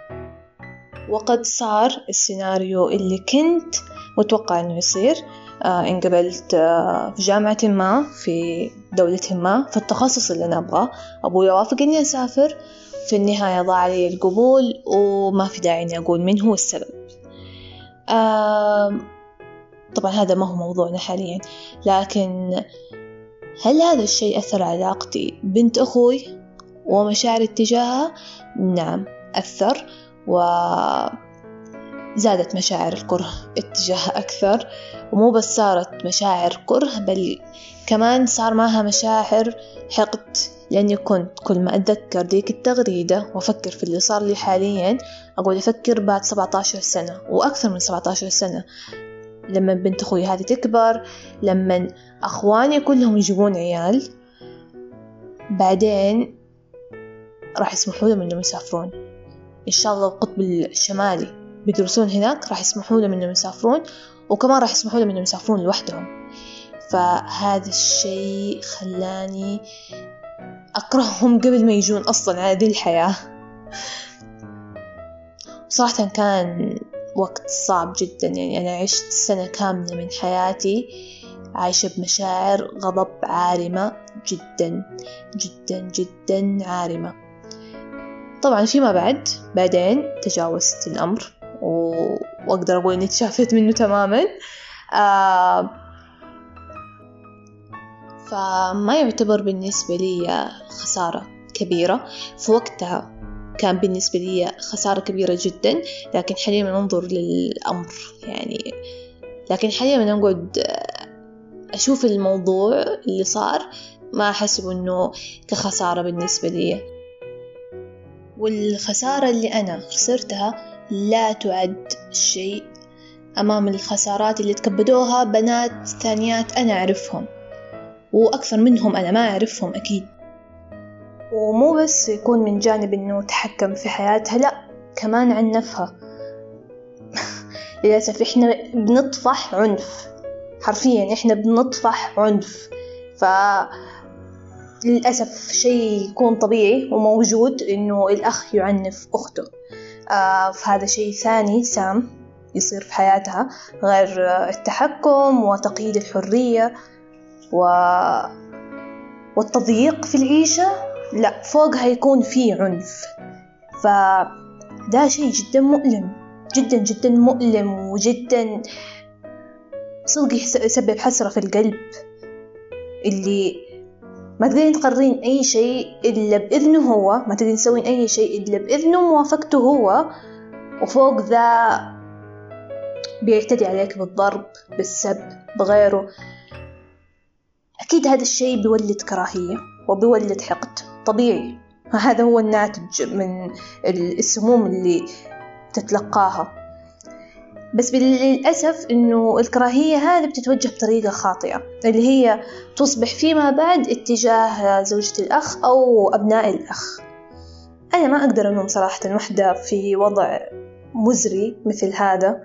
وقد صار السيناريو اللي كنت متوقع إنه يصير آه انقبلت آه في جامعة ما في دولة ما في التخصص اللي أنا أبغاه. أبوي وافق إني أسافر. في النهاية ضاع علي القبول وما في داعي إني أقول من هو السبب. آه طبعا هذا ما هو موضوعنا حاليا. لكن هل هذا الشيء أثر على علاقتي بنت أخوي ومشاعري اتجاهها؟ نعم أثر وزادت مشاعر الكره اتجاهها أكثر. ومو بس صارت مشاعر كره بل كمان صار معها مشاعر حقد. لأني كنت كل ما أتذكر ديك التغريدة وأفكر في اللي صار لي حاليا أقول أفكر بعد 17 سنة وأكثر من 17 سنة. لما بنت أخوي هذه تكبر لما أخواني كلهم يجيبون عيال بعدين راح يسمحوا لهم إنهم يسافرون. إن شاء الله القطب الشمالي بيدرسون هناك راح يسمحوا لهم إنهم يسافرون وكمان راح يسمحوا لهم إنهم يسافرون لوحدهم. فهذا الشيء خلاني أكرههم قبل ما يجون أصلا على ذي الحياة. صراحة كان وقت صعب جدا. يعني أنا عشت سنة كاملة من حياتي عايشة بمشاعر غضب عارمة جدا جدا جدا عارمة. طبعا فيما بعد بعدين تجاوزت الأمر و... وأقدر أقول إني تشافيت منه تماما. آه فما يعتبر بالنسبة لي خسارة كبيرة. في وقتها كان بالنسبة لي خسارة كبيرة جدا لكن حاليا ننظر للأمر يعني لكن حاليا من أقعد أشوف الموضوع اللي صار ما أحسب إنه كخسارة بالنسبة لي. والخسارة اللي أنا خسرتها لا تعد شيء أمام الخسارات اللي تكبدوها بنات ثانيات أنا أعرفهم وأكثر منهم أنا ما أعرفهم أكيد. ومو بس يكون من جانب إنه تحكم في حياتها لأ كمان عنفها للأسف إحنا بنطفح عنف حرفيا إحنا بنطفح عنف. ف للأسف شيء يكون طبيعي وموجود إنه الأخ يعنف أخته. آه فهذا شيء ثاني سام يصير في حياتها غير التحكم وتقييد الحرية و... والتضييق في العيشة. لا فوقها يكون في عنف. فده شيء جدا مؤلم جدا جدا مؤلم وجدا صدق يسبب حسرة في القلب. اللي ما تقدرين تقررين أي شيء إلا بإذنه هو ما تقدرين تسوين أي شيء إلا بإذنه وموافقته هو. وفوق ذا بيعتدي عليك بالضرب بالسب بغيره. أكيد هذا الشيء بيولد كراهية وبيولد حقد. طبيعي. هذا هو الناتج من السموم اللي تتلقاها. بس للأسف إنه الكراهية هذه بتتوجه بطريقة خاطئة اللي هي تصبح فيما بعد اتجاه زوجة الأخ أو أبناء الأخ. أنا ما أقدر ألوم صراحة وحدة في وضع مزري مثل هذا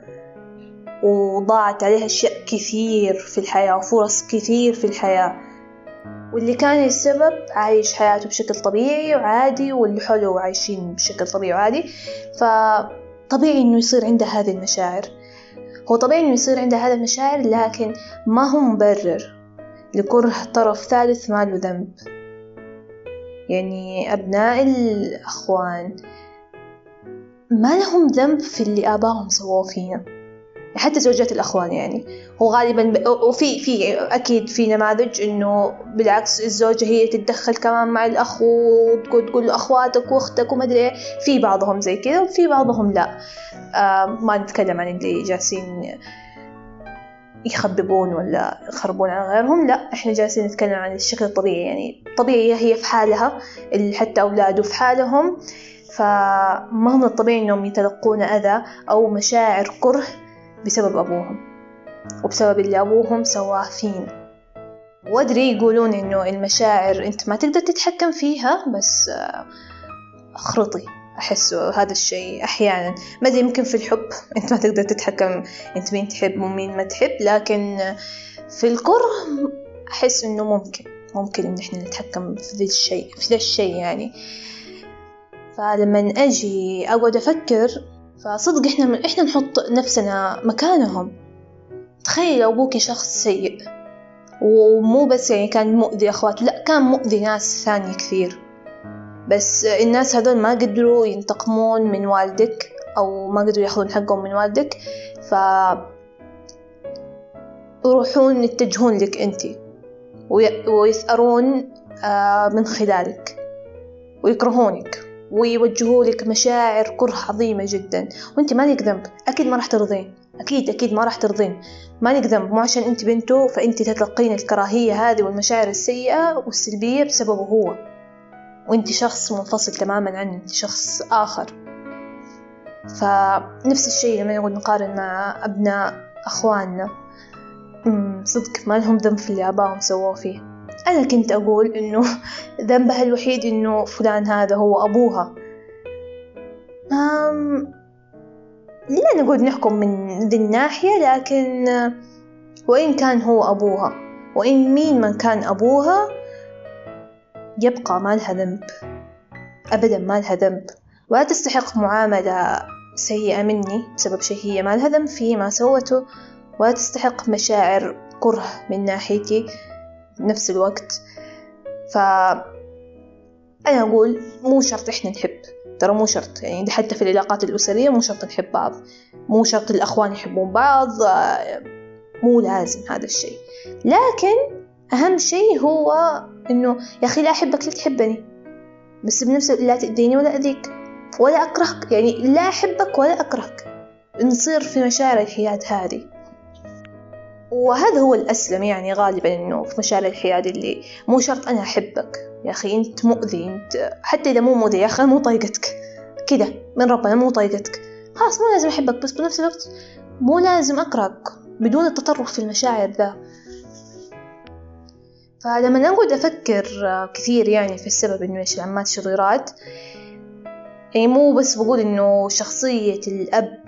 وضاعت عليها أشياء كثير في الحياة وفرص كثير في الحياة. واللي كان السبب عايش حياته بشكل طبيعي وعادي واللي حوله عايشين بشكل طبيعي وعادي. فطبيعي إنه يصير عنده هذه المشاعر. هو طبيعي إنه يصير عنده هذه المشاعر لكن ما هو مبرر لكره طرف ثالث ما له ذنب. يعني أبناء الأخوان ما لهم ذنب في اللي آبائهم سووه فينا. حتى زوجات الأخوان يعني. هو غالبا. وفي في أكيد في نماذج إنه بالعكس الزوجة هي تتدخل كمان مع الأخ وتقول تقول له أخواتك وأختك وما أدري إيه. في بعضهم زي كذا وفي بعضهم لا. آه ما نتكلم عن اللي جالسين يخببون ولا يخربون على غيرهم لا. إحنا جالسين نتكلم عن الشكل الطبيعي يعني. طبيعي هي في حالها حتى أولاده في حالهم. فما هم الطبيعي إنهم يتلقون أذى أو مشاعر كره بسبب أبوهم وبسبب اللي أبوهم سواه فينا. وأدري يقولون إنه المشاعر أنت ما تقدر تتحكم فيها بس أخرطي. أحس هذا الشيء أحيانا. ما أدري يمكن في الحب أنت ما تقدر تتحكم أنت مين تحب ومين ما تحب لكن في الكره أحس إنه ممكن ممكن إن إحنا نتحكم في ذا الشيء في ذا الشيء يعني. فلما أجي أقعد أفكر فصدق إحنا إحنا نحط نفسنا مكانهم. تخيل لو أبوكي شخص سيء ومو بس يعني كان مؤذي أخواته لأ كان مؤذي ناس ثانية كثير. بس الناس هذول ما قدروا ينتقمون من والدك أو ما قدروا يأخذون حقهم من والدك. ف يروحون يتجهون لك أنت ويثأرون آه، من خلالك ويكرهونك. ويوجهوا لك مشاعر كره عظيمة جدا. وأنت ما لك ذنب. أكيد ما راح ترضين. أكيد أكيد ما راح ترضين. ما لك ذنب. مو عشان أنت بنته فأنت تتلقين الكراهية هذه والمشاعر السيئة والسلبية بسببه هو. وأنت شخص منفصل تماما عنه انت شخص آخر. فنفس الشيء لما نقول نقارن مع أبناء أخواننا. صدق ما لهم ذنب في اللي ابائهم سووه فيه. أنا كنت أقول إنه ذنبها الوحيد إنه فلان هذا هو أبوها. أم لا نقول نحكم من ذي الناحية؟ لكن وإن كان هو أبوها وإن مين من كان أبوها يبقى ما لها ذنب. أبدا ما لها ذنب. ولا تستحق معاملة سيئة مني بسبب شيء هي ما لها ذنب فيه ما سوته. ولا تستحق مشاعر كره من ناحيتي. بنفس الوقت. ف أنا أقول مو شرط إحنا نحب ترى مو شرط. يعني حتى في العلاقات الأسرية مو شرط نحب بعض. مو شرط الأخوان يحبون بعض مو لازم هذا الشيء. لكن أهم شيء هو إنه يا أخي لا أحبك لا تحبني؟ بس بنفس لا تأذيني ولا أذيك. ولا أكرهك يعني لا أحبك ولا أكرهك. نصير في مشاعر الحياة هذه. وهذا هو الأسلم يعني غالبا إنه في مشاعر الحياد اللي مو شرط أنا أحبك. يا أخي أنت مؤذي أنت حتى إذا مو مؤذي يا أخي مو طايقتك. كذا من ربنا مو طايقتك. خلاص مو لازم أحبك بس بنفس الوقت مو لازم أكرهك بدون التطرف في المشاعر ذا. فلما أقعد أفكر كثير يعني في السبب إنه إيش العمات شريرات يعني مو بس بقول إنه شخصية الأب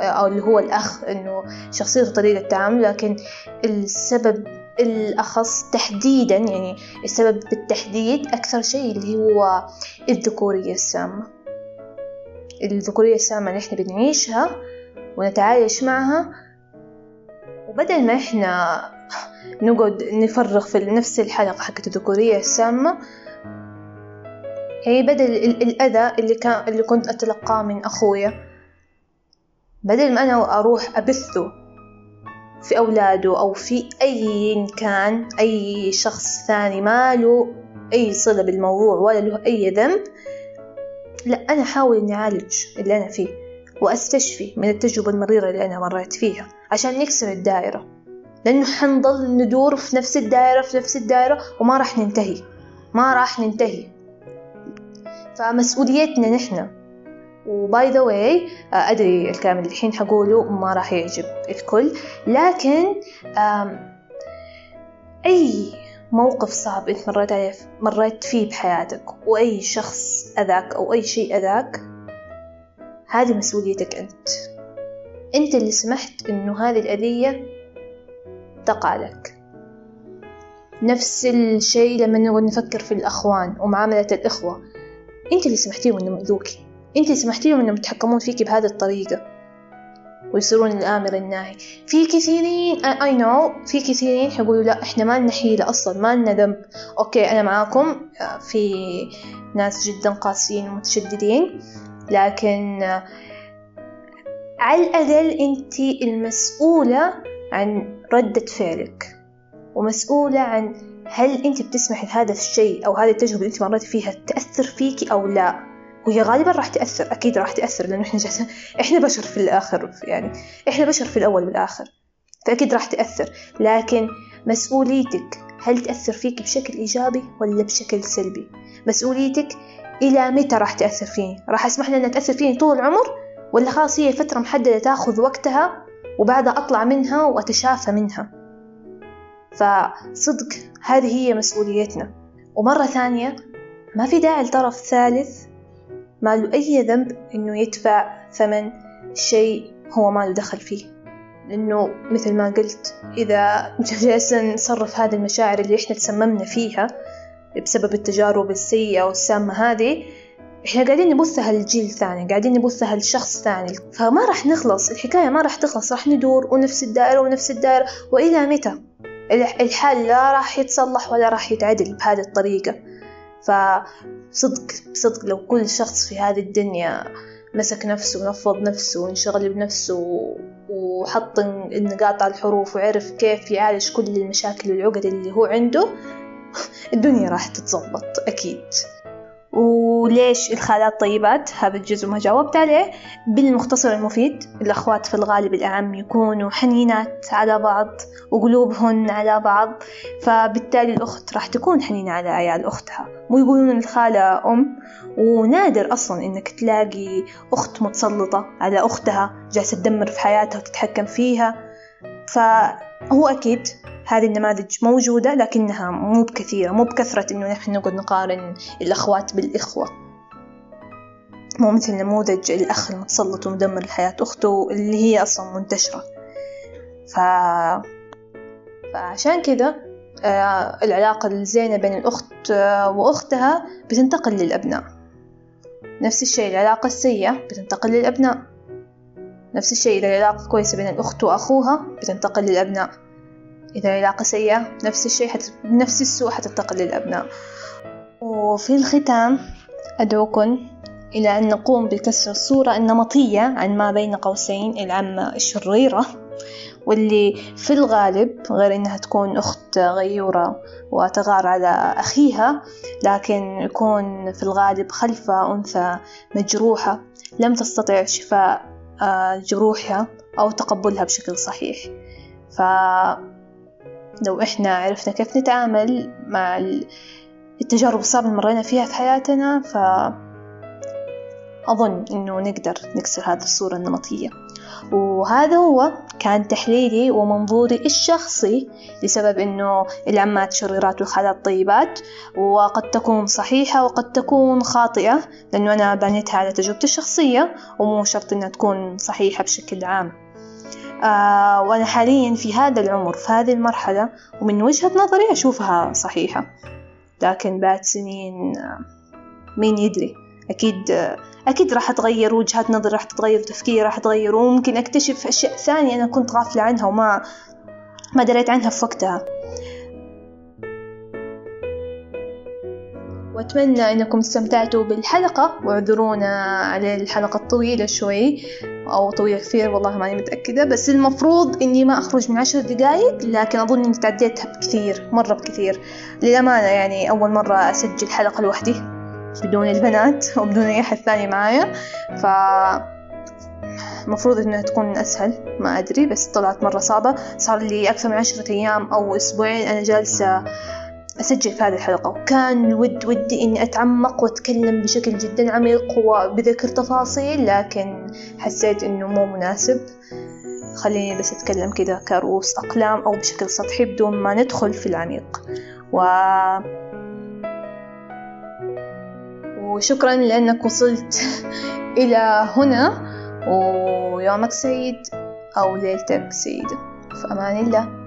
أو اللي هو الأخ إنه شخصيته طريقة تعامل لكن السبب الأخص تحديدا يعني السبب بالتحديد أكثر شيء اللي هو الذكورية السامة. الذكورية السامة اللي إحنا بنعيشها ونتعايش معها وبدل ما إحنا نقعد نفرغ في نفس الحلقة حقت الذكورية السامة يعني بدل الأذى اللي كان اللي كنت أتلقاه من أخويا. بدل ما أنا أروح أبثه في أولاده أو في أي كان أي شخص ثاني ما له أي صلة بالموضوع ولا له أي ذنب لا أنا أحاول إني أعالج اللي أنا فيه وأستشفي من التجربة المريرة اللي أنا مريت فيها عشان نكسر الدائرة. لأنه حنضل ندور في نفس الدائرة في نفس الدائرة وما راح ننتهي ما راح ننتهي. فمسؤوليتنا نحن و by the way أدري الكلام اللي الحين حقوله ما راح يعجب الكل. لكن أي موقف صعب أنت مريت عليه مريت فيه بحياتك وأي شخص أذاك أو أي شيء أذاك هذه مسؤوليتك أنت. أنت اللي سمحت إنه هذه الأذية تقع لك. نفس الشيء لما نقعد نفكر في الأخوان ومعاملة الإخوة. أنت اللي سمحتيهم إنهم يؤذوكي. انت سمحتي لهم انهم يتحكمون فيكي بهذه الطريقة. ويصيرون الآمر الناهي. في كثيرين I know في كثيرين حيقولوا لا إحنا ما لنا حيلة أصلا ما لنا ذنب. okay أنا معاكم. في ناس جدا قاسيين ومتشددين. لكن على الأقل أنت المسؤولة عن ردة فعلك. ومسؤولة عن هل أنت بتسمحي لهذا الشيء أو هذه التجربة اللي أنت مريتي فيها تأثر فيكي أو لا. وهي غالبا راح تأثر أكيد راح تأثر لأنه إحنا جالسين إحنا بشر في الآخر يعني إحنا بشر في الأول والآخر فأكيد راح تأثر. لكن مسؤوليتك هل تأثر فيك بشكل إيجابي ولا بشكل سلبي؟ مسؤوليتك إلى متى راح تأثر فيني؟ راح أسمح لها أنها تأثر فيني طول العمر؟ ولا خلاص هي فترة محددة تأخذ وقتها وبعدها أطلع منها وأتشافى منها؟ فصدق هذه هي مسؤوليتنا. ومرة ثانية ما في داعي لطرف ثالث؟ ما له أي ذنب إنه يدفع ثمن شيء هو ما له دخل فيه. لأنه مثل ما قلت إذا جالسين نصرف هذه المشاعر اللي إحنا تسممنا فيها بسبب التجارب السيئة والسامة هذه إحنا قاعدين نبثها للجيل الثاني قاعدين نبثها لشخص ثاني. فما راح نخلص الحكاية ما راح تخلص راح ندور ونفس الدائرة ونفس الدائرة وإلى متى؟ الحال لا راح يتصلح ولا راح يتعدل بهذه الطريقة. فصدق صدق لو كل شخص في هذه الدنيا مسك نفسه ونفض نفسه وانشغل بنفسه وحط النقاط على الحروف وعرف كيف يعالج كل المشاكل والعقد اللي هو عنده الدنيا راح تتظبط أكيد. وليش الخالات طيبات؟ هذا الجزء ما جاوبت عليه. بالمختصر المفيد الأخوات في الغالب الأعم يكونوا حنينات على بعض وقلوبهن على بعض فبالتالي الأخت راح تكون حنينة على عيال أختها. مو يقولون الخالة أم ونادر أصلا إنك تلاقي أخت متسلطة على أختها جالسة تدمر في حياتها وتتحكم فيها. فهو أكيد هذه النماذج موجودة لكنها مو بكثيرة مو بكثرة إنه نحن نقعد نقارن الأخوات بالإخوة. مو مثل نموذج الأخ المتسلط ومدمر لحياة أخته اللي هي أصلا منتشرة. ف... فعشان كذا آه العلاقة الزينة بين الأخت آه وأختها بتنتقل للأبناء. نفس الشيء العلاقة السيئة بتنتقل للأبناء. نفس الشيء إذا العلاقة كويسة بين الأخت وأخوها بتنتقل للأبناء. إذا العلاقة سيئة نفس الشيء حت... نفس السوء حتنتقل للأبناء. وفي الختام أدعوكم إلى أن نقوم بكسر الصورة النمطية عن ما بين قوسين العمة الشريرة واللي في الغالب غير إنها تكون أخت غيورة وتغار على أخيها لكن يكون في الغالب خلفها أنثى مجروحة لم تستطع شفاء آه، جروحها أو تقبلها بشكل صحيح. ف لو إحنا عرفنا كيف نتعامل مع التجارب الصعبة اللي مرينا فيها في حياتنا فأظن إنه نقدر نكسر هذه الصورة النمطية. وهذا هو كان تحليلي ومنظوري الشخصي لسبب إنه العمات شريرات والخالات طيبات وقد تكون صحيحة وقد تكون خاطئة لأنه أنا بنيتها على تجربتي الشخصية ومو شرط إنها تكون صحيحة بشكل عام. وأنا حاليا في هذا العمر في هذه المرحلة ومن وجهة نظري أشوفها صحيحة. لكن بعد سنين آه مين يدري؟ أكيد آه أكيد راح أتغير وجهات نظري راح تتغير وتفكيري راح يتغير وممكن أكتشف أشياء ثانية أنا كنت غافلة عنها وما ما دريت عنها في وقتها. وأتمنى أنكم استمتعتوا بالحلقة. واعذرونا على الحلقة الطويلة شوي أو طويلة كثير والله ماني متأكدة. بس المفروض إني ما أخرج من عشر دقايق لكن أظن إني تعديتها بكثير مرة بكثير. للأمانة يعني أول مرة أسجل حلقة لوحدي بدون البنات وبدون أي أحد ثاني معايا. ف المفروض إنها تكون أسهل ما أدري بس طلعت مرة صعبة. صار لي أكثر من عشرة أيام أو أسبوعين أنا جالسة أسجل في هذه الحلقة. وكان ود ودي إني أتعمق وأتكلم بشكل جدا عميق وبذكر تفاصيل لكن حسيت إنه مو مناسب. خليني بس أتكلم كذا كرؤوس أقلام أو بشكل سطحي بدون ما ندخل في العميق. و وشكرا لأنك وصلت إلى هنا ويومك سعيد أو ليلتك سعيدة. في أمان الله.